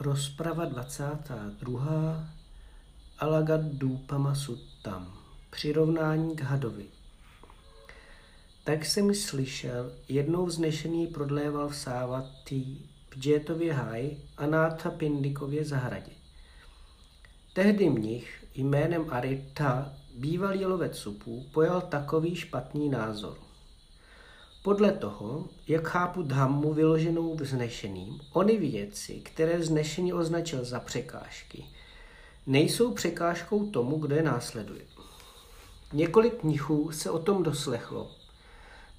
Rozprava 22. Alagadupama Suttam. Přirovnání k hadovi. Tak jsem slyšel, jednou vznešený prodléval v Sávatý, v Džétově haj a Nátha Pindikově zahradě. Tehdy mnich jménem Arita, bývalý lovec supů, pojal takový špatný názor. Podle toho, jak chápu dhammu vyloženou vznešeným, ony věci, které vznešení označil za překážky, nejsou překážkou tomu, kdo je následuje. Několik mnichů se o tom doslechlo,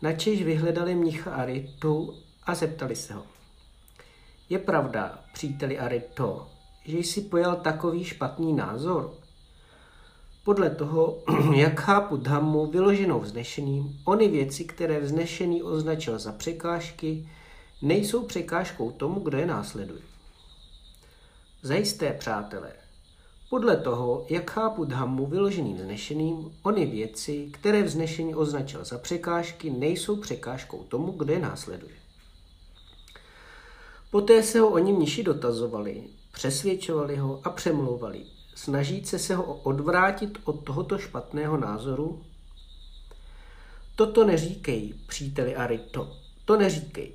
načež vyhledali mnicha Aritu a zeptali se ho. Je pravda, příteli Arito, že jsi pojal takový špatný názor? Podle toho, jak chápu dhammu vyloženou vznešeným, ony věci, které vznešený označil za překážky, nejsou překážkou tomu, kdo je následuje. Zajisté, přátelé, podle toho, jak chápu dhammu vyloženým vznešeným, ony věci, které vznešení označil za překážky, nejsou překážkou tomu, kdo je následuje. Poté se ho oni mniši dotazovali, přesvědčovali ho a přemlouvali, snažíce se ho odvrátit od tohoto špatného názoru? Toto neříkej, příteli Arito, to neříkej.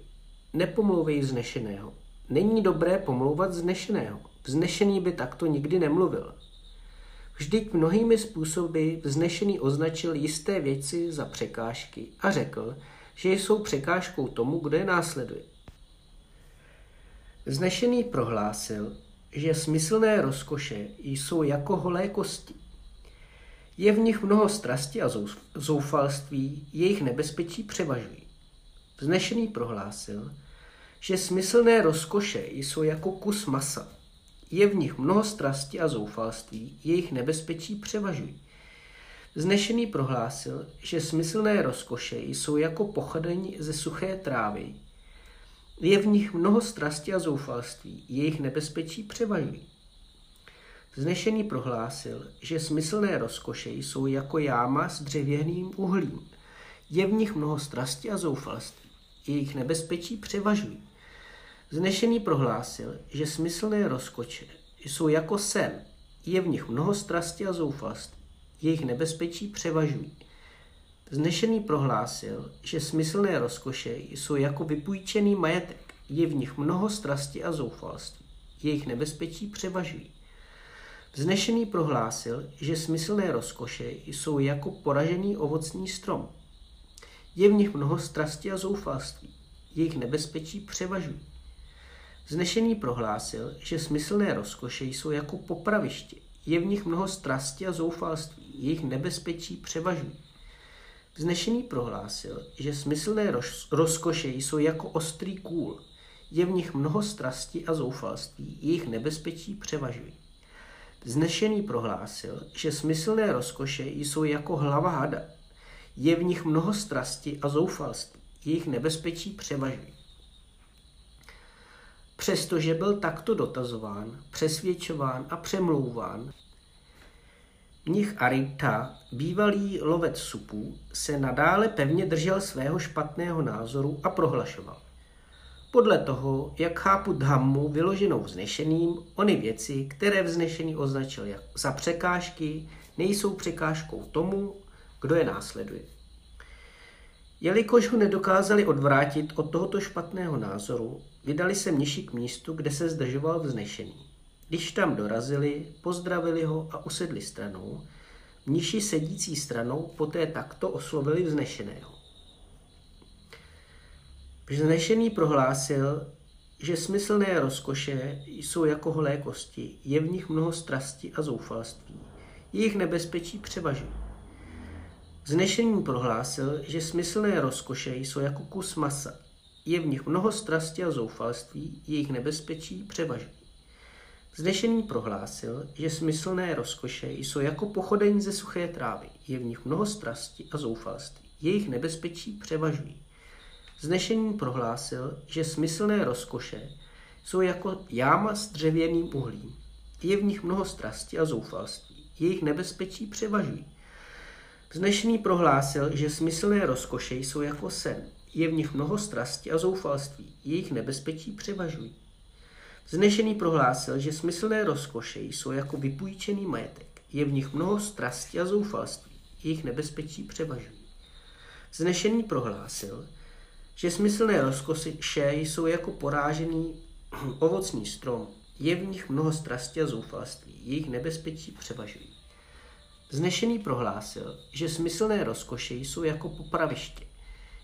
Nepomlouvej vznešeného. Není dobré pomlouvat vznešeného. Vznešený by takto nikdy nemluvil. Vždyť mnohými způsoby vznešený označil jisté věci za překážky a řekl, že jsou překážkou tomu, kdo je následuje. Vznešený prohlásil, že smyslné rozkoše jsou jako holé kosti. Je v nich mnoho strasti a zoufalství, jejich nebezpečí převažují. Vznešený prohlásil, že smyslné rozkoše jsou jako kus masa. Je v nich mnoho strasti a zoufalství, jejich nebezpečí převažují. Vznešený prohlásil, že smyslné rozkoše jsou jako pochodeň ze suché trávy, je v nich mnoho strasti a zoufalství, jejich nebezpečí převažují. Vznešený prohlásil, že smyslné rozkoše jsou jako jáma s dřevěným uhlím. Je v nich mnoho strasti a zoufalství, jejich nebezpečí převažují. Vznešený prohlásil, že smyslné rozkoče jsou jako sen. Je v nich mnoho strasti a zoufalství, jejich nebezpečí převažují. Znešený prohlásil, že smyslné rozkoše jsou jako vypůjčený majetek. Je v nich mnoho strasti a zoufalství. Jejich nebezpečí převažují. Vznešený prohlásil, že smyslné rozkoše jsou jako poražený ovocný strom. Je v nich mnoho strasti a zoufalství. Jejich nebezpečí převažují. Vznešený prohlásil, že smyslné rozkoše jsou jako popraviště. Je v nich mnoho strasti a zoufalství. Jejich nebezpečí převažují. Vznešený prohlásil, že smyslné roz, rozkoše jsou jako ostrý kůl. Je v nich mnoho strasti a zoufalství, jejich nebezpečí převažují. Vznešený prohlásil, že smyslné rozkoše jsou jako hlava hada. Je v nich mnoho strasti a zoufalství, jejich nebezpečí převažují. Přestože byl takto dotazován, přesvědčován a přemlouván, Mnich Arita, bývalý lovec supů, se nadále pevně držel svého špatného názoru a prohlašoval. Podle toho, jak chápu dhammu vyloženou vznešeným, ony věci, které vznešený označil za překážky, nejsou překážkou tomu, kdo je následuje. Jelikož ho nedokázali odvrátit od tohoto špatného názoru, vydali se mniši k místu, kde se zdržoval vznešený. Když tam dorazili, pozdravili ho a usedli stranou, mniši sedící stranou poté takto oslovili vznešeného. Vznešený prohlásil, že smyslné rozkoše jsou jako holé kosti, je v nich mnoho strasti a zoufalství. Jejich nebezpečí převažují. Vznešený prohlásil, že smyslné rozkoše jsou jako kus masa, je v nich mnoho strasti a zoufalství, jejich nebezpečí převažují. Vznešený prohlásil, že smyslné rozkoše jsou jako pochodeň ze suché trávy. Je v nich mnoho strasti a zoufalství. Jejich nebezpečí převažují. Vznešený prohlásil, že smyslné rozkoše jsou jako jáma s dřevěným uhlím. Je v nich mnoho strasti a zoufalství. Jejich nebezpečí převažují. Vznešený prohlásil, že smyslné rozkoše jsou jako sen. Je v nich mnoho strasti a zoufalství. Jejich nebezpečí převažují. Znešený prohlásil, že smyslné rozkoše jsou jako vypůjčený majetek. Je v nich mnoho strasti a zoufalství. Jejich nebezpečí převažují. Znešený prohlásil, že smyslné rozkoše jsou jako porážený ovocný strom. Je v nich mnoho strasti a zoufalství. Jejich nebezpečí převažují. Znešený prohlásil, že smyslné rozkoše jsou jako popraviště.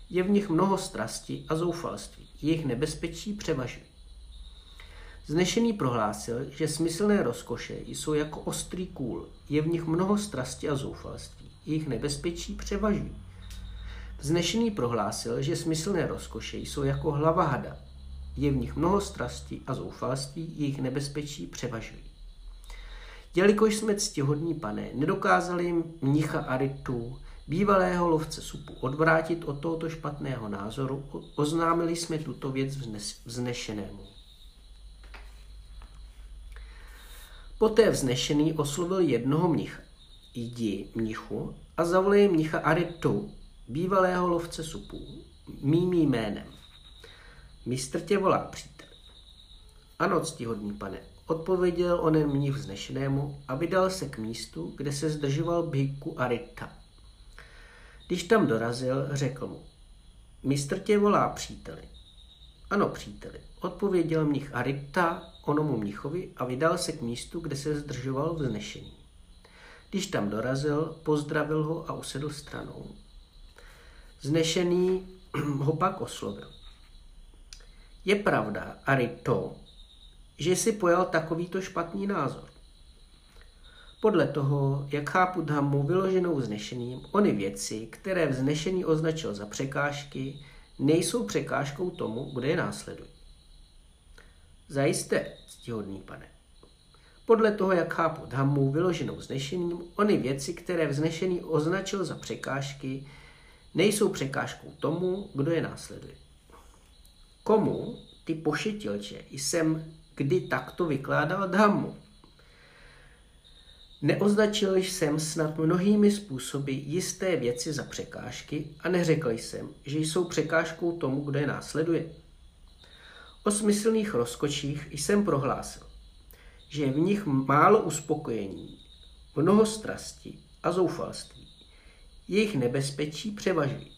Je v nich mnoho strasti a zoufalství. Jejich nebezpečí převažují. Znešený prohlásil, že smyslné rozkoše jsou jako ostrý kůl. Je v nich mnoho strasti a zoufalství. Jejich nebezpečí převažují. Znešený prohlásil, že smyslné rozkoše jsou jako hlava hada. Je v nich mnoho strasti a zoufalství, jejich nebezpečí převažují. Jelikož jsme ctihodní pane, nedokázali mnicha Aritu, bývalého lovce supu, odvrátit od tohoto špatného názoru, oznámili jsme tuto věc vznešenému. Poté vznešený oslovil jednoho mnicha. Jdi, mnichu, a zavolej mnicha Aritu, bývalého lovce supů, mým jménem. Mistr tě volá, přítel. Ano, ctihodný pane, odpověděl onen mnich vznešenému a vydal se k místu, kde se zdržoval Bhikkhu Arita. Když tam dorazil, řekl mu, mistr tě volá příteli. Ano, příteli, odpověděl mnich Arita onomu mnichovi a vydal se k místu, kde se zdržoval vznešený. Když tam dorazil, pozdravil ho a usedl stranou. Znešený ho pak oslovil. Je pravda, Arito, že si pojal takovýto špatný názor. Podle toho, jak chápu Dhammu vyloženou vznešeným, ony věci, které vznešený označil za překážky, nejsou překážkou tomu, kde je následují. Zajisté, ctihodný pane. Podle toho, jak chápu Dhammu vyloženou vznešeným, ony věci, které vznešený označil za překážky, nejsou překážkou tomu, kdo je následuje. Komu, ty pošetilče, jsem kdy takto vykládal Dhammu? Neoznačil jsem snad mnohými způsoby jisté věci za překážky a neřekl jsem, že jsou překážkou tomu, kdo je následuje. O smyslných rozkočích jsem prohlásil, že je v nich málo uspokojení, mnoho strasti a zoufalství. Jejich nebezpečí převažují.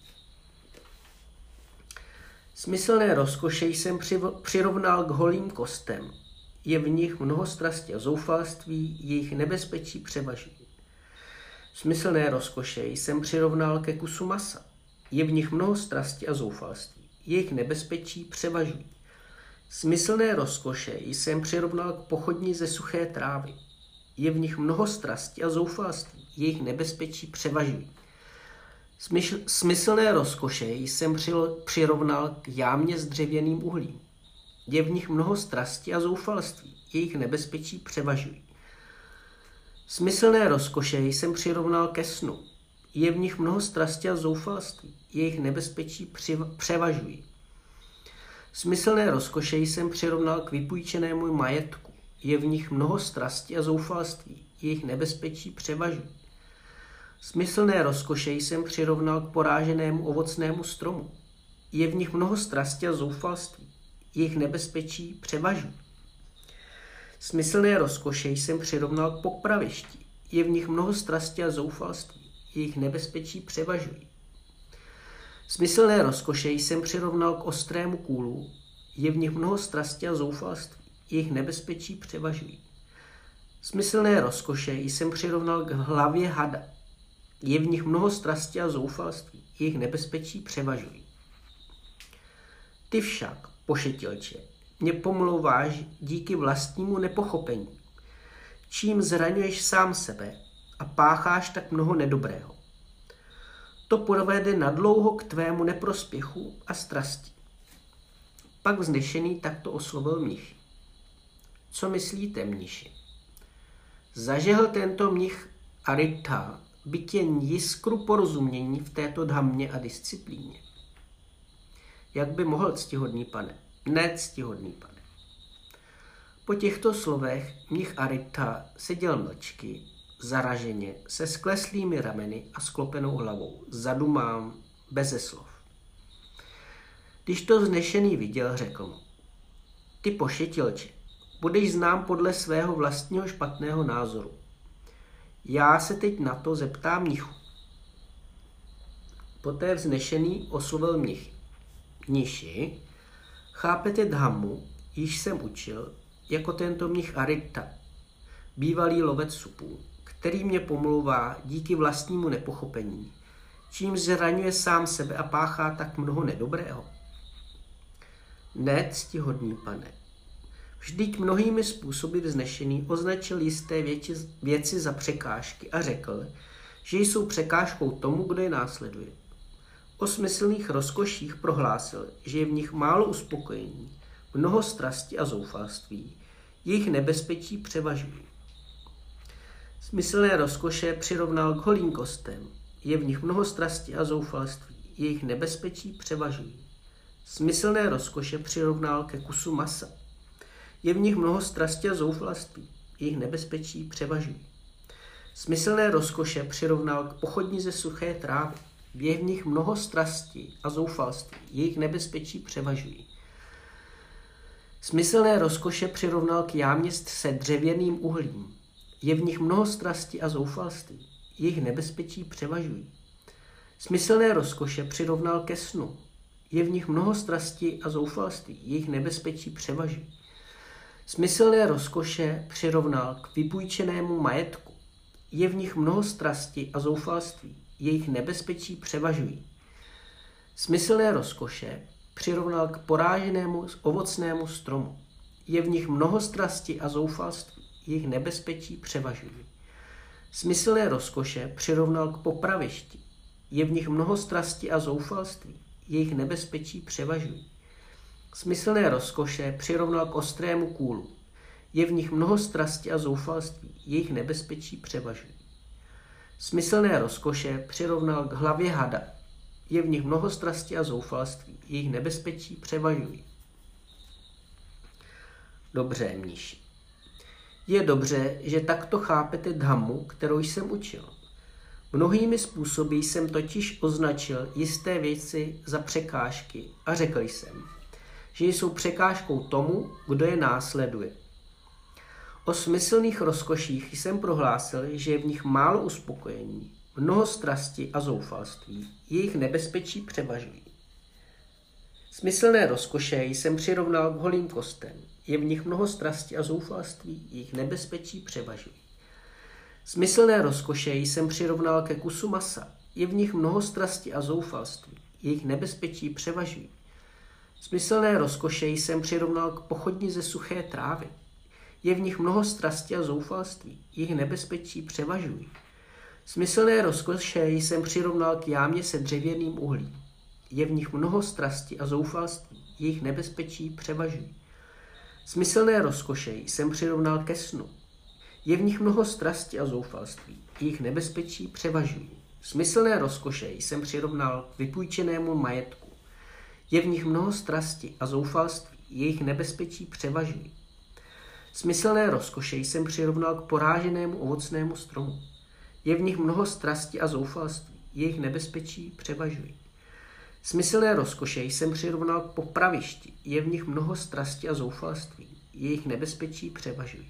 Smyslné rozkoše jsem přirovnal k holým kostem, je v nich mnoho strasti a zoufalství, jejich nebezpečí převažují. Smyslné rozkoše jsem přirovnal ke kusu masa. Je v nich mnoho strasti a zoufalství. Jejich nebezpečí převažují. Smyslné rozkoše jsem přirovnal k pochodní ze suché trávy. Je v nich mnoho strasti a zoufalství. Jejich nebezpečí převažují. Smyslné rozkoše jsem přirovnal k jámě s dřevěným uhlím. Je v nich mnoho strasti a zoufalství. Jejich nebezpečí převažují. Smyslné rozkoše jsem přirovnal ke snu. Je v nich mnoho strasti a zoufalství. Jejich nebezpečí převažují. Smyslné rozkoše jsem přirovnal k vypůjčenému majetku. Je v nich mnoho strasti a zoufalství. Jejich nebezpečí převažují. Smyslné rozkoše jsem přirovnal k poráženému ovocnému stromu. Je v nich mnoho strasti a zoufalství jejich nebezpečí převažují. Smyslné rozkoše jsem přirovnal k popravišti. Je v nich mnoho strasti a zoufalství. Jejich nebezpečí převažují. Smyslné rozkoše jsem přirovnal k ostrému kůlu. Je v nich mnoho strasti a zoufalství. Jejich nebezpečí převažují. Smyslné rozkoše jsem přirovnal k hlavě hada. Je v nich mnoho strasti a zoufalství. Jejich nebezpečí převažují. Ty však, pošetilče, mě pomlouváš díky vlastnímu nepochopení, čím zraňuješ sám sebe a pácháš tak mnoho nedobrého. To povede nadlouho k tvému neprospěchu a strasti. Pak vznešený takto oslovil mnich. Co myslíte, mniši? Zažehl tento mnich Arita byt jen jiskru porozumění v této dhamně a disciplíně. Jak by mohl ctihodný pane? Ne ctihodný pane. Po těchto slovech mnich Arita seděl mlčky, zaraženě, se skleslými rameny a sklopenou hlavou, zadumám, beze slov. Když to znešený viděl, řekl mu, ty pošetilče, budeš znám podle svého vlastního špatného názoru. Já se teď na to zeptám mnichu. Poté vznešený oslovil mnichy. Mniši, chápete dhammu, již jsem učil, jako tento mnich Aritta, bývalý lovec supů, který mě pomlouvá díky vlastnímu nepochopení, čím zraňuje sám sebe a páchá tak mnoho nedobrého? Ne, ctihodný pane. Vždyť mnohými způsoby vznešený označil jisté věci, věci za překážky a řekl, že jsou překážkou tomu, kdo je následuje. O smyslných rozkoších prohlásil, že je v nich málo uspokojení, mnoho strasti a zoufalství, jejich nebezpečí převažují. Smyslné rozkoše přirovnal k holým kostem, je v nich mnoho strasti a zoufalství, jejich nebezpečí převažují. Smyslné rozkoše přirovnal ke kusu masa. Je v nich mnoho strasti a zoufalství, jejich nebezpečí převažují. Smyslné rozkoše přirovnal k pochodní ze suché trávy. Je v nich mnoho strastí a zoufalství, jejich nebezpečí převažují. Smyslné rozkoše přirovnal k jámě se dřevěným uhlím. Je v nich mnoho strasti a zoufalství, jejich nebezpečí převažují. Smyslné rozkoše přirovnal ke snu. Je v nich mnoho strasti a zoufalství, jejich nebezpečí převažují. Smyslné rozkoše přirovnal k vypůjčenému majetku. Je v nich mnoho strasti a zoufalství, jejich nebezpečí převažují. Smyslné rozkoše přirovnal k poráženému ovocnému stromu. Je v nich mnoho strasti a zoufalství, jejich nebezpečí převažují. Smyslné rozkoše přirovnal k popravišti. Je v nich mnoho strasti a zoufalství, jejich nebezpečí převažují. Smyslné rozkoše přirovnal k ostrému kůlu. Je v nich mnoho strasti a zoufalství, jejich nebezpečí převažují. Smyslné rozkoše přirovnal k hlavě hada. Je v nich mnoho strasti a zoufalství, jejich nebezpečí převažují. Dobře, mníši. Je dobře, že takto chápete dhammu, kterou jsem učil. Mnohými způsoby jsem totiž označil jisté věci za překážky a řekl jsem, že jsou překážkou tomu, kdo je následuje. O smyslných rozkoších jsem prohlásil, že je v nich málo uspokojení, mnoho strasti a zoufalství, jejich nebezpečí převažují. Smyslné rozkoše jsem přirovnal k holým kostem, je v nich mnoho strasti a zoufalství, jejich nebezpečí převažují. Smyslné rozkoše jsem přirovnal ke kusu masa, je v nich mnoho strasti a zoufalství, jejich nebezpečí převažují. Smyslné rozkoše jsem přirovnal k pochodni ze suché trávy. Je v nich mnoho strasti a zoufalství, jejich nebezpečí převažují. Smyslné rozkoše jsem přirovnal k jámě se dřevěným uhlím. Je v nich mnoho strasti a zoufalství, jejich nebezpečí převažují. Smyslné rozkoše jsem přirovnal ke snu. Je v nich mnoho strasti a zoufalství, jejich nebezpečí převažují. Smyslné rozkoše jsem přirovnal k vypůjčenému majetku. Je v nich mnoho strasti a zoufalství, jejich nebezpečí převažují. Smyslné rozkoše jsem přirovnal k poráženému ovocnému stromu. Je v nich mnoho strasti a zoufalství, jejich nebezpečí převažují. Smyslné rozkoše jsem přirovnal k popravišti, je v nich mnoho strasti a zoufalství, jejich nebezpečí převažují.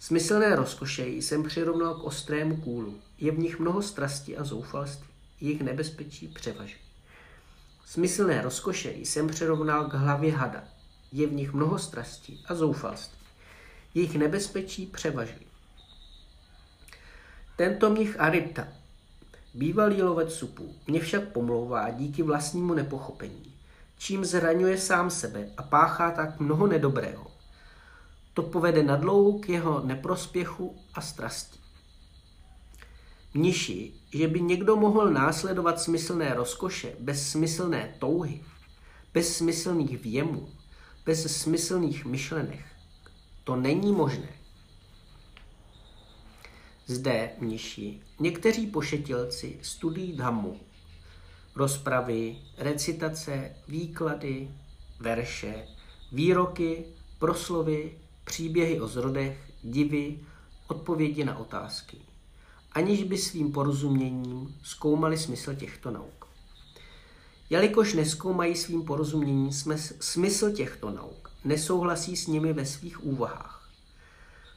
Smyslné rozkoše jsem přirovnal k ostrému kůlu, je v nich mnoho strasti a zoufalství, jejich nebezpečí převažují. Smyslné rozkoše jsem přirovnal k hlavě hada, je v nich mnoho strastí a zoufalství, jejich nebezpečí převažují. Tento mnich Aripta Bývalý lovec supů mě však pomlouvá díky vlastnímu nepochopení, čím zraňuje sám sebe a páchá tak mnoho nedobrého. To povede na dlouho k jeho neprospěchu a strasti. Mniši, že by někdo mohl následovat smyslné rozkoše bez smyslné touhy, bez smyslných věmů, bez smyslných myšlenek, to není možné. Zde, mniši, někteří pošetilci studují dhammu, rozpravy, recitace, výklady, verše, výroky, proslovy, příběhy o zrodech, divy, odpovědi na otázky, aniž by svým porozuměním zkoumali smysl těchto nauk. Jelikož neskoumají svým porozuměním smysl těchto nauk nesouhlasí s nimi ve svých úvahách.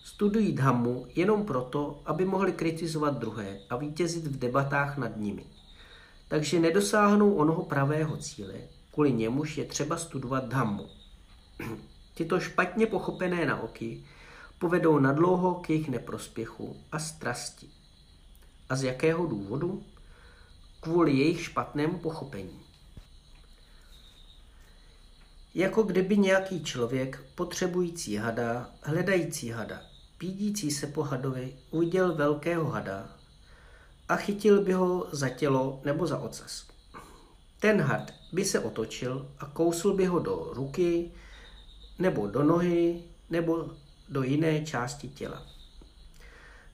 Studují dhammu jenom proto, aby mohli kritizovat druhé a vítězit v debatách nad nimi. Takže nedosáhnou onoho pravého cíle, kvůli němuž je třeba studovat dhammu. Tyto špatně pochopené nauky povedou nadlouho k jejich neprospěchu a strasti. A z jakého důvodu? Kvůli jejich špatnému pochopení. Jako kdyby nějaký člověk, potřebující hada, hledající hada, pídící se po hadovi, uviděl velkého hada a chytil by ho za tělo nebo za ocas. Ten had by se otočil a kousl by ho do ruky, nebo do nohy, nebo do jiné části těla.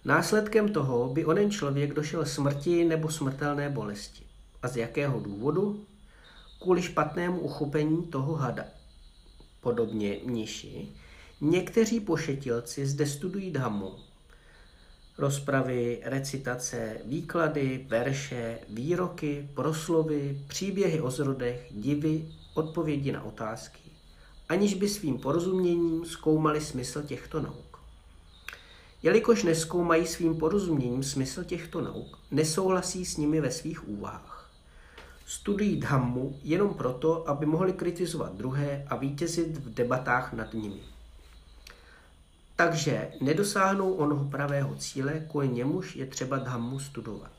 Následkem toho by onen člověk došel smrti nebo smrtelné bolesti. A z jakého důvodu? Kvůli špatnému uchopení toho hada. Podobně mniši, někteří pošetilci zde studují dhammu, rozpravy, recitace, výklady, verše, výroky, proslovy, příběhy o zrodech, divy, odpovědi na otázky, aniž by svým porozuměním zkoumali smysl těchto nauk. Jelikož neskoumají svým porozuměním smysl těchto nauk, nesouhlasí s nimi ve svých úvahách. Studují dhammu jenom proto, aby mohli kritizovat druhé a vítězit v debatách nad nimi. Takže nedosáhnou onoho pravého cíle, kvůli němuž je třeba dhammu studovat.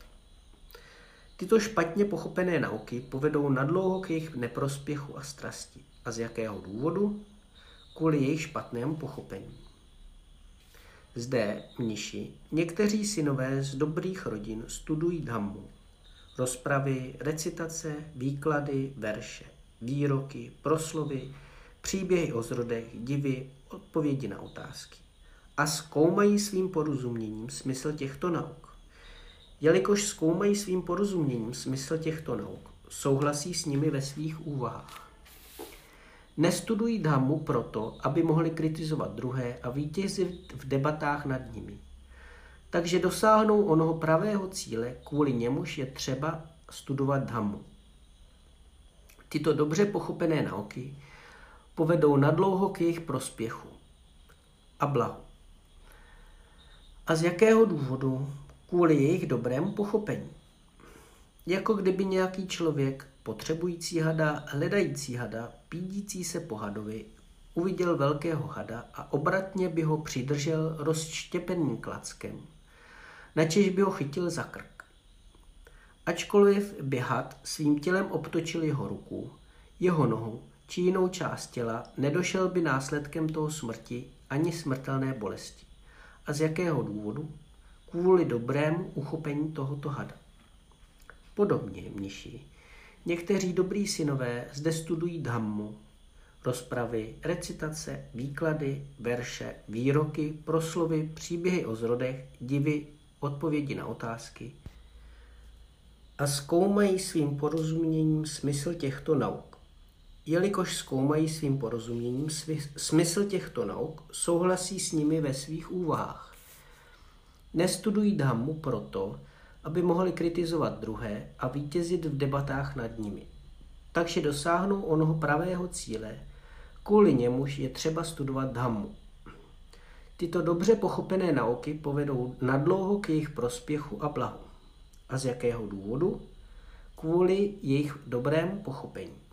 Tyto špatně pochopené nauky povedou nadlouho k jejich neprospěchu a strasti. A z jakého důvodu? Kvůli jejich špatnému pochopení. Zde, mniši, někteří synové z dobrých rodin studují dhammu. Rozpravy, recitace, výklady, verše, výroky, proslovy, příběhy o zrodech, divy, odpovědi na otázky. A zkoumají svým porozuměním smysl těchto nauk. Jelikož zkoumají svým porozuměním smysl těchto nauk, souhlasí s nimi ve svých úvahách. Nestudují dámu proto, aby mohli kritizovat druhé a vítězit v debatách nad nimi. Takže dosáhnou onoho pravého cíle, kvůli němuž je třeba studovat dhamu. Tyto dobře pochopené nauky povedou nadlouho k jejich prospěchu a blahu. A z jakého důvodu? Kvůli jejich dobrému pochopení. Jako kdyby nějaký člověk potřebující hada, hledající hada, pídící se po hadovi, uviděl velkého hada a obratně by ho přidržel rozštěpeným klackem, načež by ho chytil za krk. Ačkoliv by had svým tělem obtočil jeho ruku, jeho nohu či jinou část těla, nedošel by následkem toho smrti ani smrtelné bolesti. A z jakého důvodu? Kvůli dobrému uchopení tohoto hada. Podobně, mniši, Někteří dobrý synové zde studují dhammu, rozpravy, recitace, výklady, verše, výroky, proslovy, příběhy o zrodech, divy, odpovědi na otázky a zkoumají svým porozuměním smysl těchto nauk. Jelikož zkoumají svým porozuměním smysl těchto nauk, souhlasí s nimi ve svých úvahách. Nestudují dhammu proto, aby mohli kritizovat druhé a vítězit v debatách nad nimi. Takže dosáhnou onoho pravého cíle, kvůli němuž je třeba studovat dhammu. Tyto dobře pochopené nauky povedou nadlouho k jejich prospěchu a blahu. A z jakého důvodu? Kvůli jejich dobrému pochopení.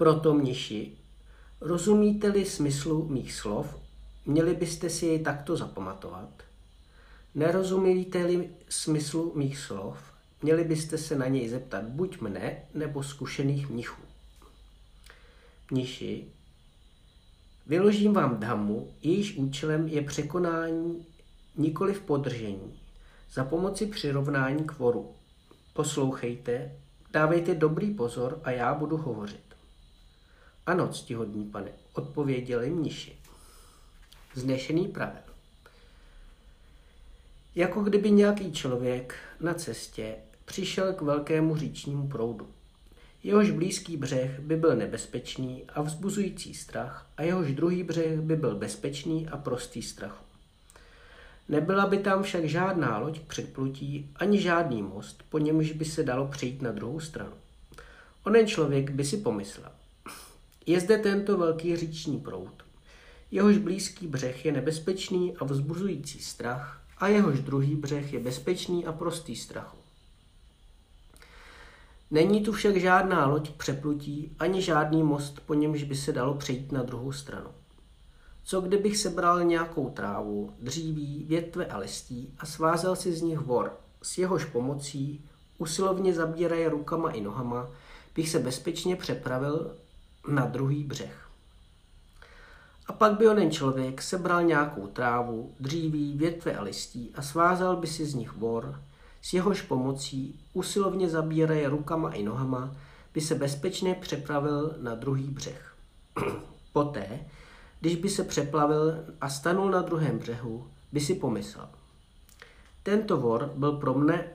Proto mniši, rozumíte-li smyslu mých slov, měli byste si jej takto zapamatovat – Nerozumíte-li smyslu mých slov, měli byste se na něj zeptat buď mne, nebo zkušených mnichů. Mniši, vyložím vám dhamu, jejíž účelem je překonání nikoli v podržení, za pomoci přirovnání k voru. Poslouchejte, dávejte dobrý pozor a já budu hovořit. Ano, ctihodní pane, odpověděli mniši. Znešený pravel. Jako kdyby nějaký člověk na cestě přišel k velkému říčnímu proudu. Jehož blízký břeh by byl nebezpečný a vzbuzující strach a jehož druhý břeh by byl bezpečný a prostý strachu. Nebyla by tam však žádná loď k předplutí ani žádný most, po němž by se dalo přejít na druhou stranu. Onen člověk by si pomyslel. Je zde tento velký říční proud. Jehož blízký břeh je nebezpečný a vzbuzující strach a jehož druhý břeh je bezpečný a prostý strachu. Není tu však žádná loď k přeplutí, ani žádný most, po němž by se dalo přejít na druhou stranu. Co kdybych sebral nějakou trávu, dříví, větve a listí a svázel si z nich vor, s jehož pomocí, usilovně zabíraje rukama i nohama, bych se bezpečně přepravil na druhý břeh. A pak by onen člověk sebral nějakou trávu, dříví, větve a listí a svázal by si z nich vor, s jehož pomocí, usilovně zabíraje rukama i nohama, by se bezpečně přepravil na druhý břeh. Poté, když by se přeplavil a stanul na druhém břehu, by si pomyslel. Tento vor byl pro mne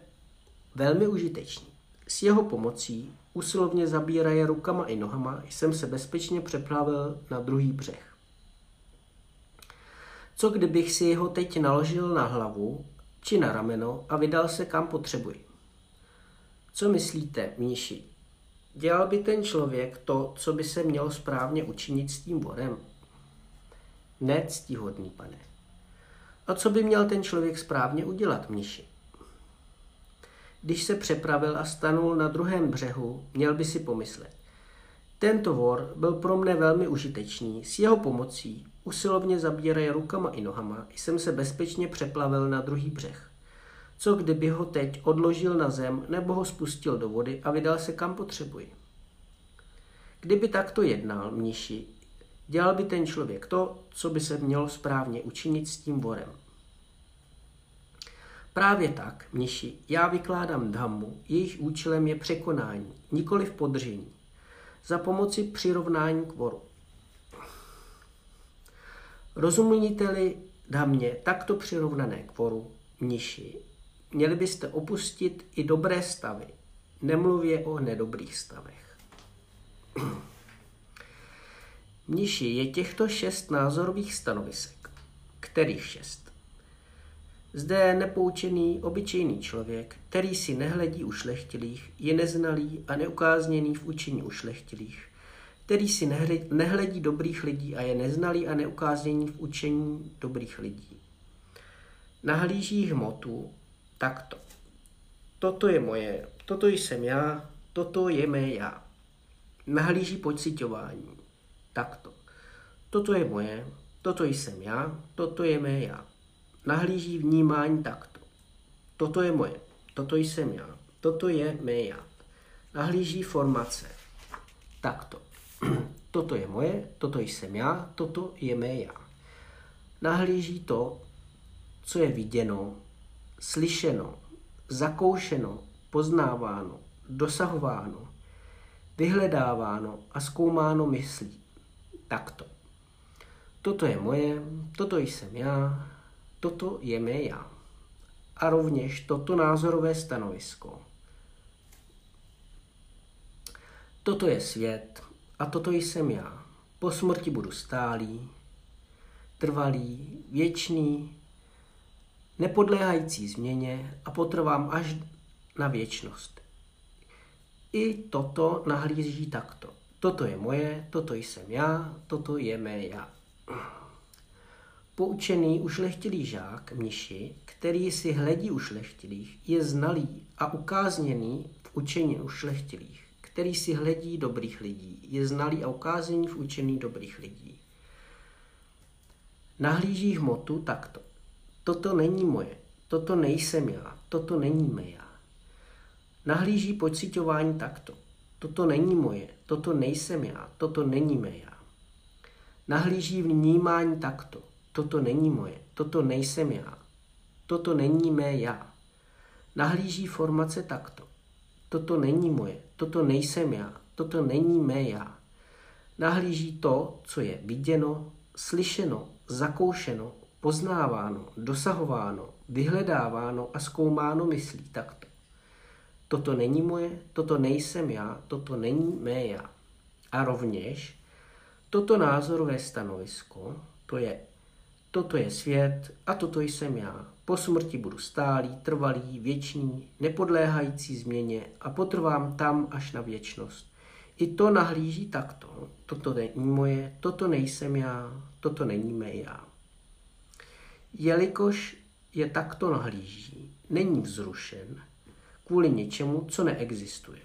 velmi užitečný. S jeho pomocí, usilovně zabíraje rukama i nohama, jsem se bezpečně přepravil na druhý břeh. Co kdybych si jeho teď naložil na hlavu či na rameno a vydal se kam potřebuji? Co myslíte, mníši? Dělal by ten člověk to, co by se mělo správně učinit s tím vorem? Ne, ctihodný pane. A co by měl ten člověk správně udělat, mniši? Když se přepravil a stanul na druhém břehu, měl by si pomyslet. Tento vor byl pro mne velmi užitečný. S jeho pomocí, usilovně zabíraje rukama i nohama, jsem se bezpečně přeplavil na druhý břeh. Co kdyby ho teď odložil na zem nebo ho spustil do vody a vydal se kam potřebuji? Kdyby takto jednal mniši, dělal by ten člověk to, co by se mělo správně učinit s tím vorem. Právě tak, mniši, já vykládám dhammu, jejíž účelem je překonání, nikoli v podržení, za pomoci přirovnání k voru. Rozumíte-li dhammě takto přirovnané k voru, mniši, měli byste opustit i dobré stavy, nemluvě o nedobrých stavech. Mniši je těchto šest názorových stanovisek. Kterých šest? Zde je nepoučený, obyčejný člověk, který si nehledí u šlechtilých, je neznalý a neukázněný v učení u šlechtilých, který si nehledí dobrých lidí a je neznalý a neukázněný v učení dobrých lidí. Nahlíží hmotu takto. Toto je moje, toto jsem já, toto je mé já. Nahlíží pocitování takto. Toto je moje, toto jsem já, toto je mé já nahlíží vnímání takto. Toto je moje, toto jsem já, toto je mé já. Nahlíží formace takto. Toto je moje, toto jsem já, toto je mé já. Nahlíží to, co je viděno, slyšeno, zakoušeno, poznáváno, dosahováno, vyhledáváno a zkoumáno myslí. Takto. Toto je moje, toto jsem já, Toto je mé já. A rovněž toto názorové stanovisko. Toto je svět a toto jsem já. Po smrti budu stálý, trvalý, věčný, nepodléhající změně a potrvám až na věčnost. I toto nahlíží takto. Toto je moje, toto jsem já, toto je mé já. Poučený ušlechtilý žák mniši, který si hledí ušlechtilých, je znalý a ukázněný v učení ušlechtilých, který si hledí dobrých lidí, je znalý a ukázněný v učení dobrých lidí. Nahlíží hmotu takto. Toto není moje, toto nejsem já, toto není mé já. Nahlíží pocitování takto. Toto není moje, toto nejsem já, toto není mé já. Nahlíží vnímání takto toto není moje, toto nejsem já, toto není mé já. Nahlíží formace takto. Toto není moje, toto nejsem já, toto není mé já. Nahlíží to, co je viděno, slyšeno, zakoušeno, poznáváno, dosahováno, vyhledáváno a zkoumáno myslí takto. Toto není moje, toto nejsem já, toto není mé já. A rovněž toto názorové stanovisko, to je Toto je svět a toto jsem já. Po smrti budu stálý, trvalý, věčný, nepodléhající změně a potrvám tam až na věčnost. I to nahlíží takto. Toto není moje, toto nejsem já, toto není mé já. Jelikož je takto nahlíží, není vzrušen kvůli něčemu, co neexistuje.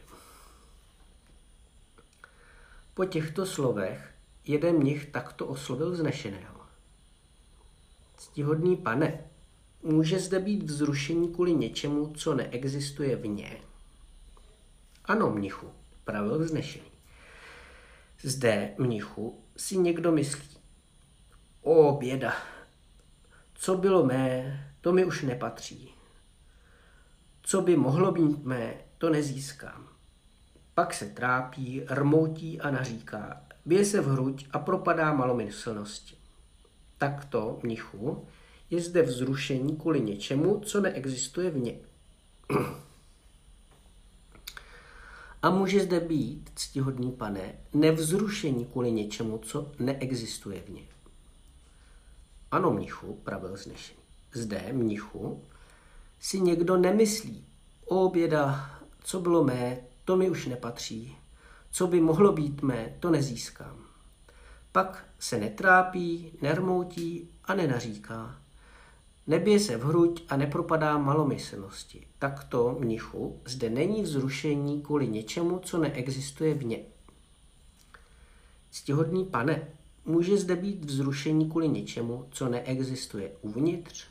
Po těchto slovech jeden mnich takto oslovil znešeného. Ctihodný pane, může zde být vzrušení kvůli něčemu, co neexistuje vně? Ano, mnichu, pravil vznešený. Zde, mnichu, si někdo myslí. O, běda, co bylo mé, to mi už nepatří. Co by mohlo být mé, to nezískám. Pak se trápí, rmoutí a naříká, bije se v hruď a propadá malomyslnosti. Takto, mnichu, je zde vzrušení kvůli něčemu, co neexistuje v ně. A může zde být, ctihodný pane, nevzrušení kvůli něčemu, co neexistuje v ně. Ano, mnichu, pravil znešený. Zde, mnichu, si někdo nemyslí, o běda, co bylo mé, to mi už nepatří. Co by mohlo být mé, to nezískám. Pak se netrápí, nermoutí a nenaříká. Nebije se v hruď a nepropadá malomyslnosti. Takto, mnichu, zde není vzrušení kvůli něčemu, co neexistuje v ně. Ctihodný pane, může zde být vzrušení kvůli něčemu, co neexistuje uvnitř?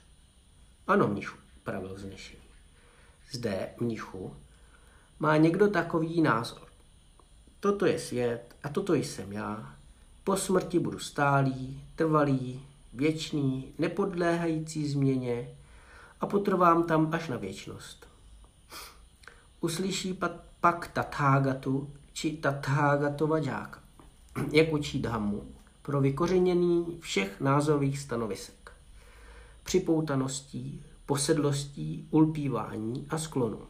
Ano, mnichu, pravil znešený. Zde, mnichu, má někdo takový názor. Toto je svět a toto jsem já. Po smrti budu stálý, trvalý, věčný, nepodléhající změně a potrvám tam až na věčnost. Uslyší pak Tathágatu či Tathágatova džáka, jak učí Dhammu, pro vykořenění všech názových stanovisek, připoutaností, posedlostí, ulpívání a sklonu,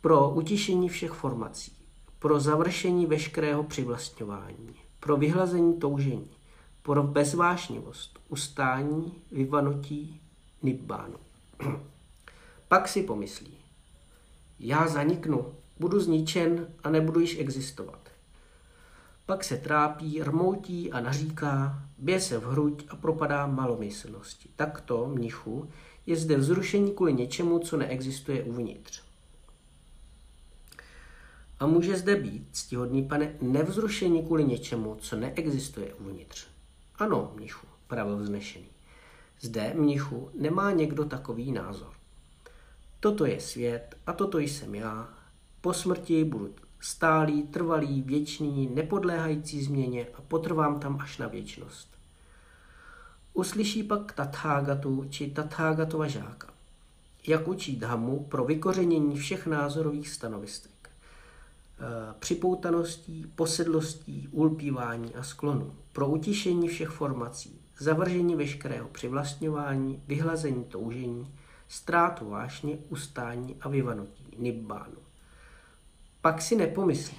pro utišení všech formací, pro završení veškerého přivlastňování, pro vyhlazení toužení, pro bezvášnivost, ustání, vyvanutí, nibbánu. Pak si pomyslí, já zaniknu, budu zničen a nebudu již existovat. Pak se trápí, rmoutí a naříká, bije se v hruď a propadá malomyslnosti. Takto, mnichu, je zde vzrušení kvůli něčemu, co neexistuje uvnitř. A může zde být, ctihodný pane, nevzrušení kvůli něčemu, co neexistuje uvnitř. Ano, mnichu, pravil vznešený. Zde, mnichu, nemá někdo takový názor. Toto je svět a toto jsem já. Po smrti budu stálý, trvalý, věčný, nepodléhající změně a potrvám tam až na věčnost. Uslyší pak Tathágatu či Tathágatova žáka, jak učí Dhammu pro vykořenění všech názorových stanovisek. Eh, připoutaností, posedlostí, ulpívání a sklonu, pro utišení všech formací, zavržení veškerého přivlastňování, vyhlazení toužení, ztrátu vášně, ustání a vyvanutí, nibbánu. Pak si nepomyslí.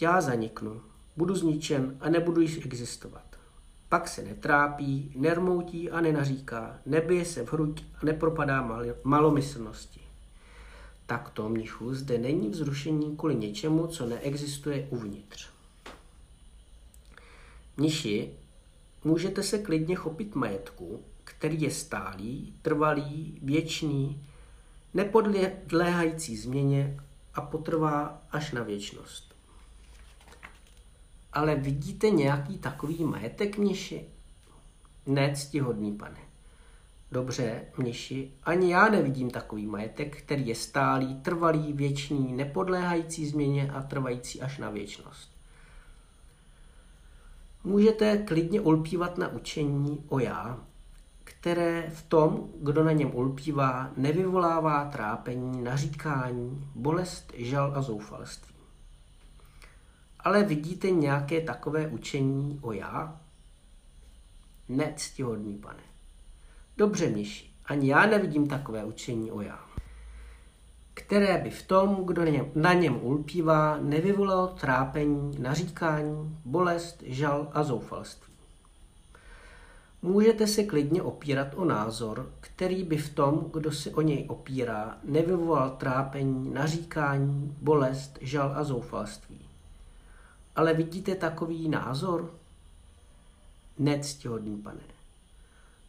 Já zaniknu, budu zničen a nebudu již existovat. Pak se netrápí, nermoutí a nenaříká, nebije se v hruď a nepropadá malomyslnosti takto mnichu zde není vzrušení kvůli něčemu, co neexistuje uvnitř. Mniši, můžete se klidně chopit majetku, který je stálý, trvalý, věčný, nepodléhající změně a potrvá až na věčnost. Ale vidíte nějaký takový majetek, mniši? Ne, ctihodný pane. Dobře, mniši, ani já nevidím takový majetek, který je stálý, trvalý, věčný, nepodléhající změně a trvající až na věčnost. Můžete klidně ulpívat na učení o já, které v tom, kdo na něm ulpívá, nevyvolává trápení, naříkání, bolest, žal a zoufalství. Ale vidíte nějaké takové učení o já? Nectihodný pane. Dobře, Mniši, ani já nevidím takové učení o já, které by v tom, kdo na něm ulpívá, nevyvolalo trápení, naříkání, bolest, žal a zoufalství. Můžete se klidně opírat o názor, který by v tom, kdo se o něj opírá, nevyvolal trápení, naříkání, bolest, žal a zoufalství. Ale vidíte takový názor? Nectihodný pane.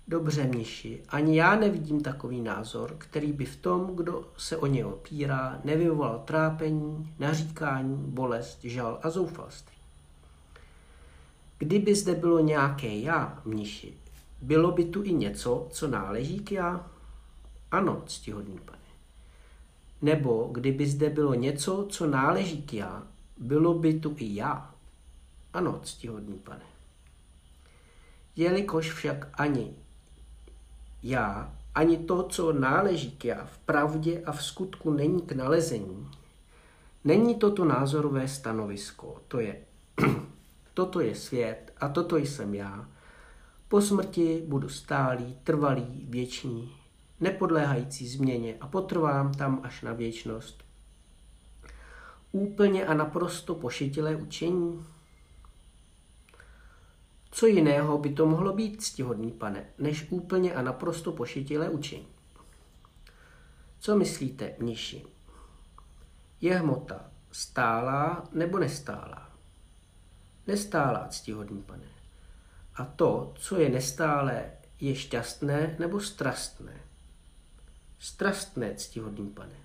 Dobře, mniši, ani já nevidím takový názor, který by v tom, kdo se o něj opírá, nevyvolal trápení, naříkání, bolest, žal a zoufalství. Kdyby zde bylo nějaké já, mniši, bylo by tu i něco, co náleží k já? Ano, ctihodný pane. Nebo kdyby zde bylo něco, co náleží k já, bylo by tu i já? Ano, ctihodný pane. Jelikož však ani já, ani to, co náleží k já, v pravdě a v skutku není k nalezení, není toto názorové stanovisko, to je toto je svět a toto jsem já, po smrti budu stálý, trvalý, věčný, nepodléhající změně a potrvám tam až na věčnost. Úplně a naprosto pošetilé učení. Co jiného by to mohlo být, ctihodný pane, než úplně a naprosto pošetilé učení? Co myslíte, mniši? Je hmota stálá nebo nestálá? Nestálá, ctihodný pane. A to, co je nestálé, je šťastné nebo strastné? Strastné, ctihodný pane.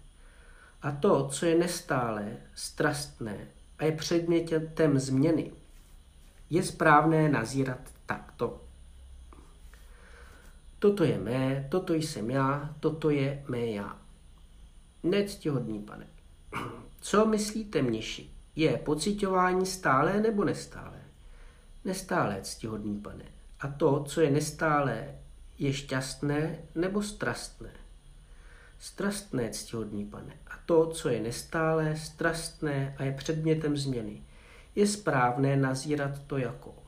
A to, co je nestálé, strastné a je předmětem změny, je správné nazírat takto. Toto je mé, toto jsem já, toto je mé já. Nectihodný pane. Co myslíte, mniši? Je pocitování stále nebo nestálé? Nestálé, ctihodný pane. A to, co je nestálé, je šťastné nebo strastné? Strastné, ctihodný pane. A to, co je nestálé, strastné a je předmětem změny, je správné nazírat to jako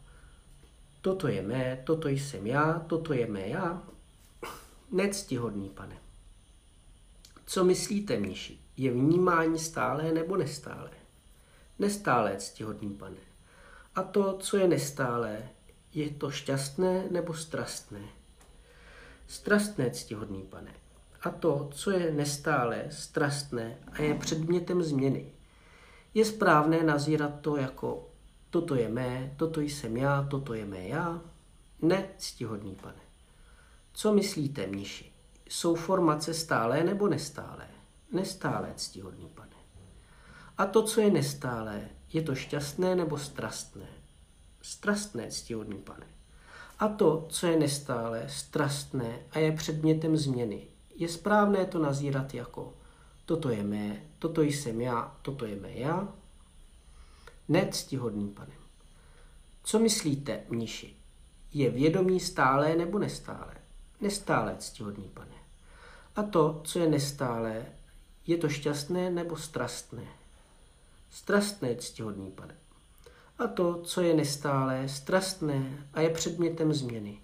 toto je mé, toto jsem já, toto je mé já? Nectihodný pane. Co myslíte, mniši? Je vnímání stálé nebo nestálé? Nestálé, ctihodný pane. A to, co je nestálé, je to šťastné nebo strastné? Strastné, ctihodný pane. A to, co je nestálé, strastné a je předmětem změny, je správné nazírat to jako toto je mé, toto jsem já, toto je mé já? Ne, ctihodný pane. Co myslíte, mniši? Jsou formace stálé nebo nestálé? Nestálé, ctihodný pane. A to, co je nestálé, je to šťastné nebo strastné? Strastné, ctihodný pane. A to, co je nestálé, strastné a je předmětem změny, je správné to nazírat jako toto je mé, toto jsem já, toto je mé já? Ne, ctihodný pane. Co myslíte, mniši? Je vědomí stálé nebo nestálé? Nestálé, ctihodný pane. A to, co je nestálé, je to šťastné nebo strastné? Strastné, ctihodný pane. A to, co je nestálé, strastné a je předmětem změny,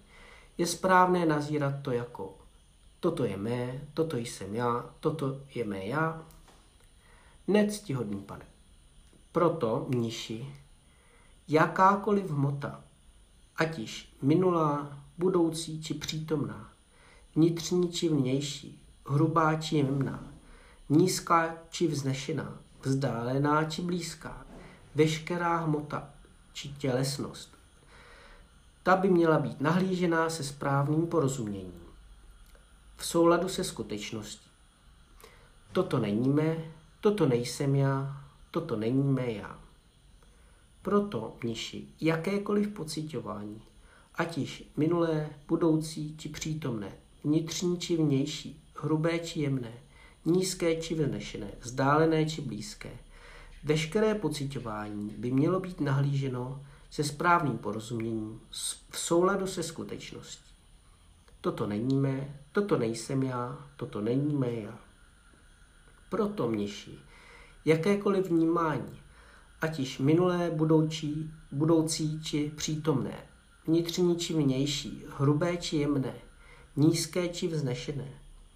je správné nazírat to jako toto je mé, toto jsem já, toto je mé já. Nectihodný pane. Proto, mniši, jakákoliv hmota, ať již minulá, budoucí či přítomná, vnitřní či vnější, hrubá či jemná, nízká či vznešená, vzdálená či blízká, veškerá hmota či tělesnost. Ta by měla být nahlížená se správným porozuměním v souladu se skutečností. Toto není mé, toto nejsem já, toto není mé já. Proto, mniši, jakékoliv pocitování, ať již minulé, budoucí či přítomné, vnitřní či vnější, hrubé či jemné, nízké či vznešené, vzdálené či blízké, veškeré pocitování by mělo být nahlíženo se správným porozuměním v souladu se skutečností. Toto není mé, toto nejsem já, toto není mé já. Proto mniši, jakékoliv vnímání, ať již minulé, budoucí, budoucí či přítomné, vnitřní či vnější, hrubé či jemné, nízké či vznešené,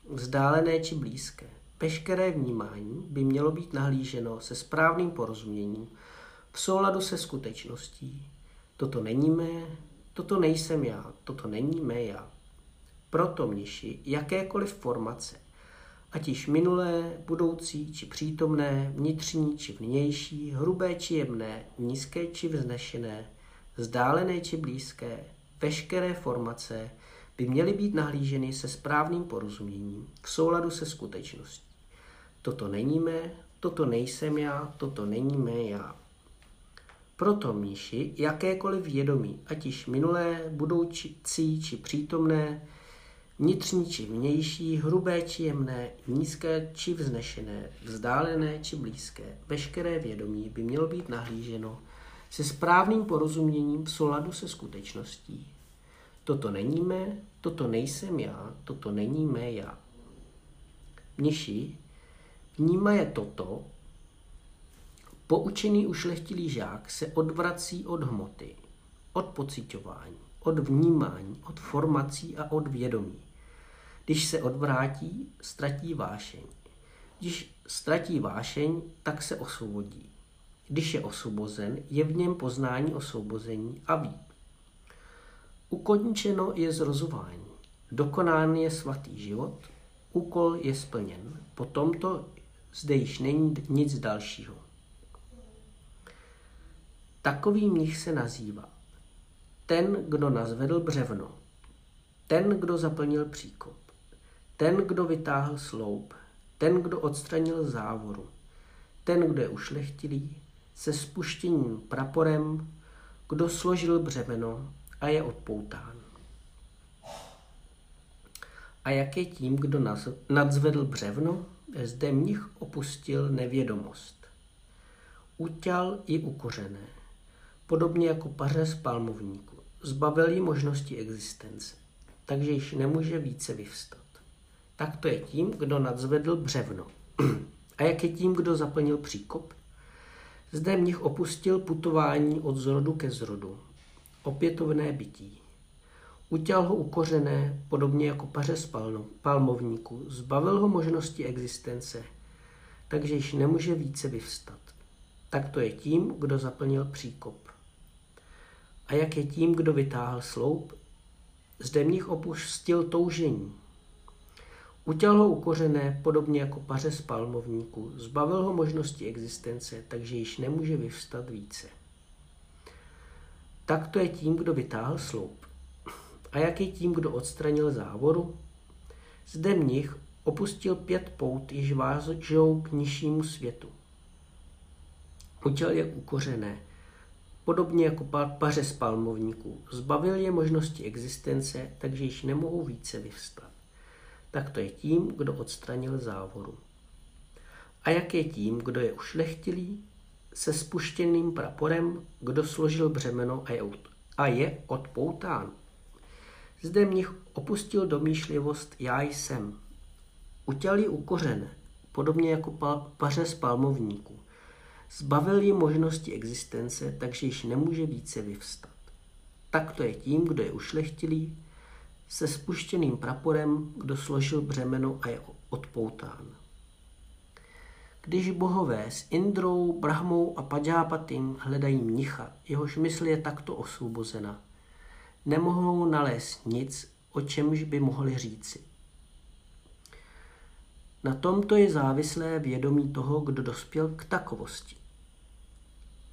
vzdálené či blízké, veškeré vnímání by mělo být nahlíženo se správným porozuměním v souladu se skutečností. Toto není mé, toto nejsem já, toto není mé já. Proto mniši jakékoliv formace, ať již minulé, budoucí či přítomné, vnitřní či vnější, hrubé či jemné, nízké či vznešené, vzdálené či blízké, veškeré formace by měly být nahlíženy se správným porozuměním v souladu se skutečností. Toto není mé, toto nejsem já, toto není mé já. Proto mniši jakékoliv vědomí, ať již minulé, budoucí či přítomné, vnitřní či vnější, hrubé či jemné, nízké či vznešené, vzdálené či blízké, veškeré vědomí by mělo být nahlíženo se správným porozuměním v souladu se skutečností. Toto není mé, toto nejsem já, toto není mé já. Mniši vnímaje toto, poučený ušlechtilý žák se odvrací od hmoty, od pocitování, od vnímání, od formací a od vědomí. Když se odvrátí, ztratí vášeň. Když ztratí vášeň, tak se osvobodí. Když je osvobozen, je v něm poznání osvobození a ví. Ukončeno je zrozování. Dokonán je svatý život, úkol je splněn. Po tomto zde již není nic dalšího. Takový mnich se nazývá ten, kdo nazvedl břevno, ten, kdo zaplnil příkop, ten, kdo vytáhl sloup, ten, kdo odstranil závoru, ten, kdo je ušlechtilý, se spuštěním praporem, kdo složil břemeno a je odpoután. A jak je tím, kdo nadzvedl břevno, zde mnich opustil nevědomost. Utěl i ukořené, podobně jako paře z palmovníku. Zbavil jí možnosti existence, takže již nemůže více vyvstat. Tak to je tím, kdo nadzvedl břevno. A jak je tím, kdo zaplnil příkop? Zde mnich opustil putování od zrodu ke zrodu, opětovné bytí. Utěl ho ukořené, podobně jako paře z palmovníku, zbavil ho možnosti existence, takže již nemůže více vyvstat. Tak to je tím, kdo zaplnil příkop. A jak je tím, kdo vytáhl sloup? Zde mnich opustil toužení, Utěl ho ukořené, podobně jako paře z palmovníku, zbavil ho možnosti existence, takže již nemůže vyvstat více. Tak to je tím, kdo vytáhl sloup. A jak je tím, kdo odstranil závoru? Zde mnich opustil pět pout, již vážou k nižšímu světu. Utěl je ukořené, podobně jako paře z palmovníku, zbavil je možnosti existence, takže již nemohou více vyvstat tak to je tím, kdo odstranil závoru. A jak je tím, kdo je ušlechtilý, se spuštěným praporem, kdo složil břemeno a je, a je odpoután. Zde mnich opustil domýšlivost já jsem. Utěl ji ukořen, podobně jako paře z palmovníku. Zbavil ji možnosti existence, takže již nemůže více vyvstat. Tak to je tím, kdo je ušlechtilý, se spuštěným praporem, kdo složil břemeno a je odpoután. Když bohové s Indrou, Brahmou a Padžápatim hledají mnicha, jehož mysl je takto osvobozena, nemohou nalézt nic, o čemž by mohli říci. Na tomto je závislé vědomí toho, kdo dospěl k takovosti.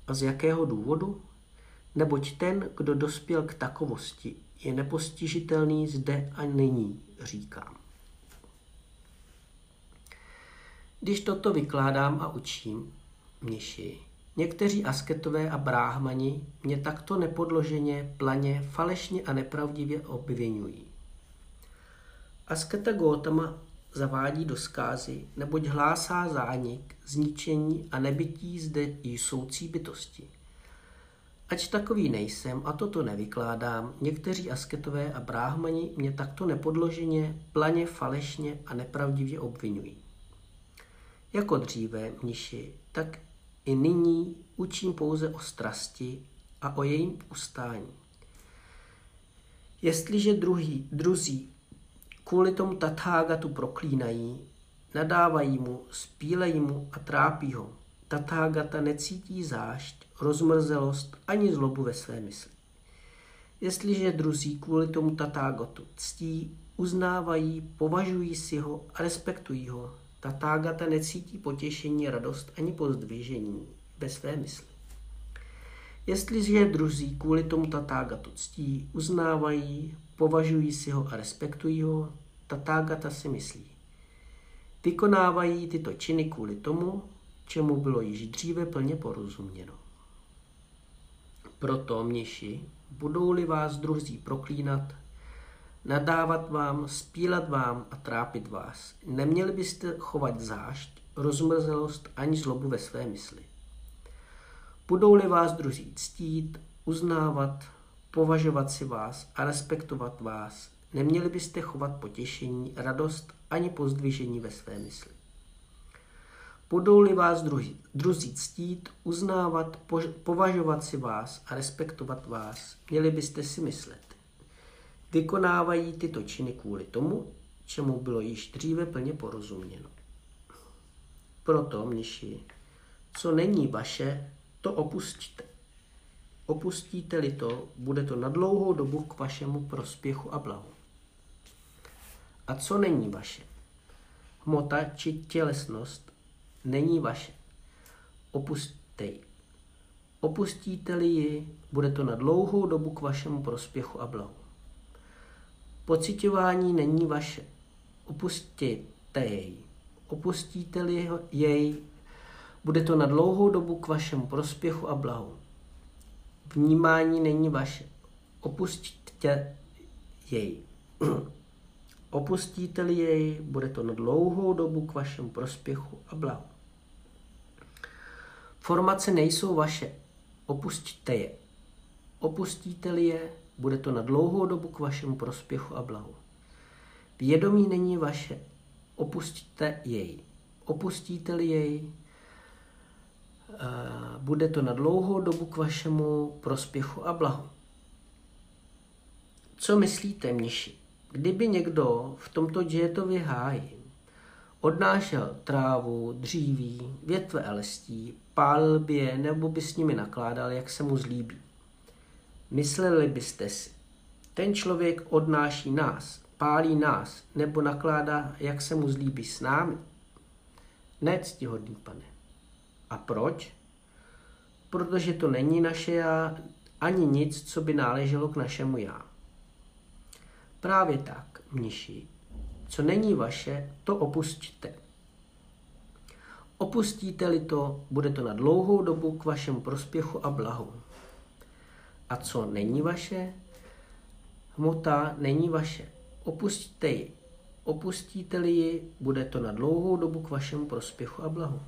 A z jakého důvodu? Neboť ten, kdo dospěl k takovosti, je nepostižitelný zde a nyní, říkám. Když toto vykládám a učím, mniši, někteří asketové a bráhmani mě takto nepodloženě, planě, falešně a nepravdivě obvinují. Asketa Gotama zavádí do zkázy, neboť hlásá zánik, zničení a nebytí zde jsoucí bytosti. Ač takový nejsem a toto nevykládám, někteří asketové a bráhmani mě takto nepodloženě, planě, falešně a nepravdivě obvinují. Jako dříve, mniši, tak i nyní učím pouze o strasti a o jejím ustání. Jestliže druhý, druzí kvůli tomu Tathágatu proklínají, nadávají mu, spílejí mu a trápí ho, Tathágata necítí zášť, rozmrzelost ani zlobu ve své mysli. Jestliže druzí kvůli tomu tatágatu ctí, uznávají, považují si ho a respektují ho, tatágata necítí potěšení, radost ani pozdvižení ve své mysli. Jestliže druzí kvůli tomu tatágatu ctí, uznávají, považují si ho a respektují ho, tatágata si myslí. Vykonávají tyto činy kvůli tomu, čemu bylo již dříve plně porozuměno. Proto, mniši, budou-li vás druzí proklínat, nadávat vám, spílat vám a trápit vás, neměli byste chovat zášť, rozmrzelost ani zlobu ve své mysli. Budou-li vás druzí ctít, uznávat, považovat si vás a respektovat vás, neměli byste chovat potěšení, radost ani pozdvižení ve své mysli. Budou-li vás druzi, druzí ctít, uznávat, pož, považovat si vás a respektovat vás, měli byste si myslet. Vykonávají tyto činy kvůli tomu, čemu bylo již dříve plně porozuměno. Proto, mniši, co není vaše, to opustíte. Opustíte-li to, bude to na dlouhou dobu k vašemu prospěchu a blahu. A co není vaše? Hmota či tělesnost není vaše. Opustíte ji. Opustíte-li ji, bude to na dlouhou dobu k vašemu prospěchu a blahu. Pocitování není vaše. Opustíte jej. Opustíte-li jej, bude to na dlouhou dobu k vašemu prospěchu a blahu. Vnímání není vaše. Opustíte jej. Opustíte-li jej, bude to na dlouhou dobu k vašemu prospěchu a blahu. Formace nejsou vaše. Opustíte je. Opustíte-li je, bude to na dlouhou dobu k vašemu prospěchu a blahu. Vědomí není vaše. Opustíte jej. Opustíte-li jej, bude to na dlouhou dobu k vašemu prospěchu a blahu. Co myslíte, mniši? Kdyby někdo v tomto džietově háji odnášel trávu, dříví, větve a listí, pálil by je nebo by s nimi nakládal, jak se mu zlíbí. Mysleli byste si, ten člověk odnáší nás, pálí nás nebo nakládá, jak se mu zlíbí s námi? Ne, ctihodný pane. A proč? Protože to není naše já, ani nic, co by náleželo k našemu já. Právě tak, mniši, co není vaše, to opustíte. Opustíte-li to, bude to na dlouhou dobu k vašemu prospěchu a blahu. A co není vaše? Hmota není vaše. Opustíte ji. Opustíte-li ji, bude to na dlouhou dobu k vašemu prospěchu a blahu.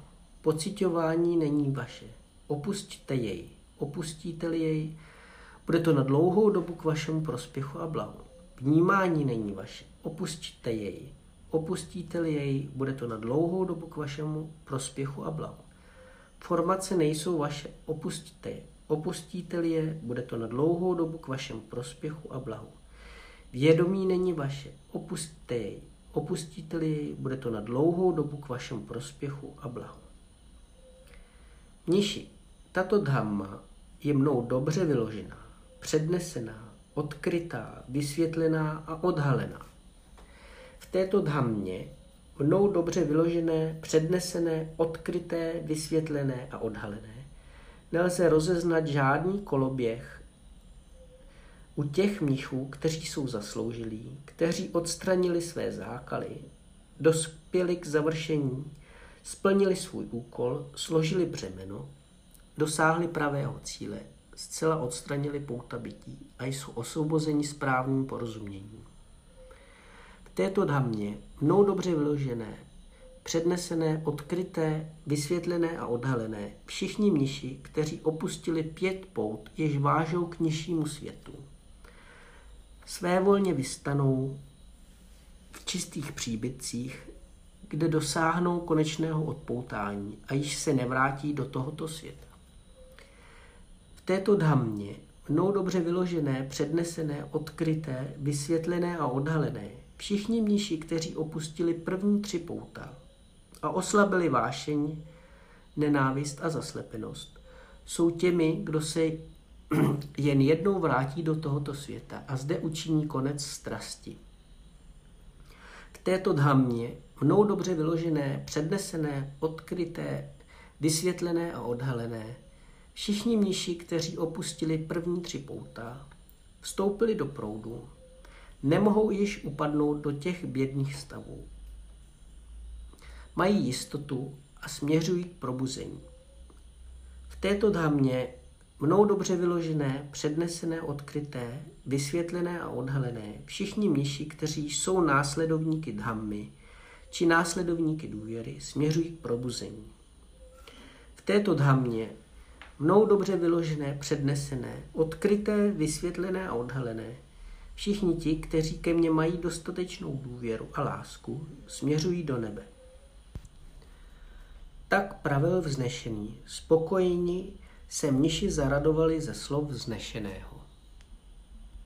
Pocitování není vaše. Opustíte jej. Opustíte-li jej, bude to na dlouhou dobu k vašemu prospěchu a blahu. Vnímání není vaše. Opustíte jej. Opustíte-li jej, bude to na dlouhou dobu k vašemu prospěchu a blahu. Formace nejsou vaše. Opustíte je. Opustíte-li je, bude to na dlouhou dobu k vašemu prospěchu a blahu. Vědomí není vaše. Opustíte jej. Opustíte-li jej, bude to na dlouhou dobu k vašemu prospěchu a blahu. Mniši, tato dhamma je mnou dobře vyložená, přednesená, odkrytá, vysvětlená a odhalená. V této dhammě mnou dobře vyložené, přednesené, odkryté, vysvětlené a odhalené nelze rozeznat žádný koloběh u těch mnichů, kteří jsou zasloužilí, kteří odstranili své zákaly, dospěli k završení Splnili svůj úkol, složili břemeno, dosáhli pravého cíle, zcela odstranili pouta bytí a jsou osvobozeni správným porozuměním. Této dhamě, mnou dobře vyložené, přednesené, odkryté, vysvětlené a odhalené, všichni mniši, kteří opustili pět pout, jež vážou k nižšímu světu, svévolně vystanou v čistých příbytcích kde dosáhnou konečného odpoutání a již se nevrátí do tohoto světa. V této dhammě, mnou dobře vyložené, přednesené, odkryté, vysvětlené a odhalené, všichni mniši, kteří opustili první tři pouta a oslabili vášeň, nenávist a zaslepenost, jsou těmi, kdo se jen jednou vrátí do tohoto světa a zde učiní konec strasti. V této dhammě, mnou dobře vyložené, přednesené, odkryté, vysvětlené a odhalené, všichni mniši, kteří opustili první tři pouta, vstoupili do proudu, nemohou již upadnout do těch bědných stavů. Mají jistotu a směřují k probuzení. V této dhammě mnou dobře vyložené, přednesené, odkryté, vysvětlené a odhalené, všichni mniši, kteří jsou následovníky dhammy, či následovníky důvěry, směřují k probuzení. V této dhammě mnou dobře vyložené, přednesené, odkryté, vysvětlené a odhalené, všichni ti, kteří ke mně mají dostatečnou důvěru a lásku, směřují do nebe. Tak pravil vznešený, spokojení se mniši zaradovali ze slov vznešeného.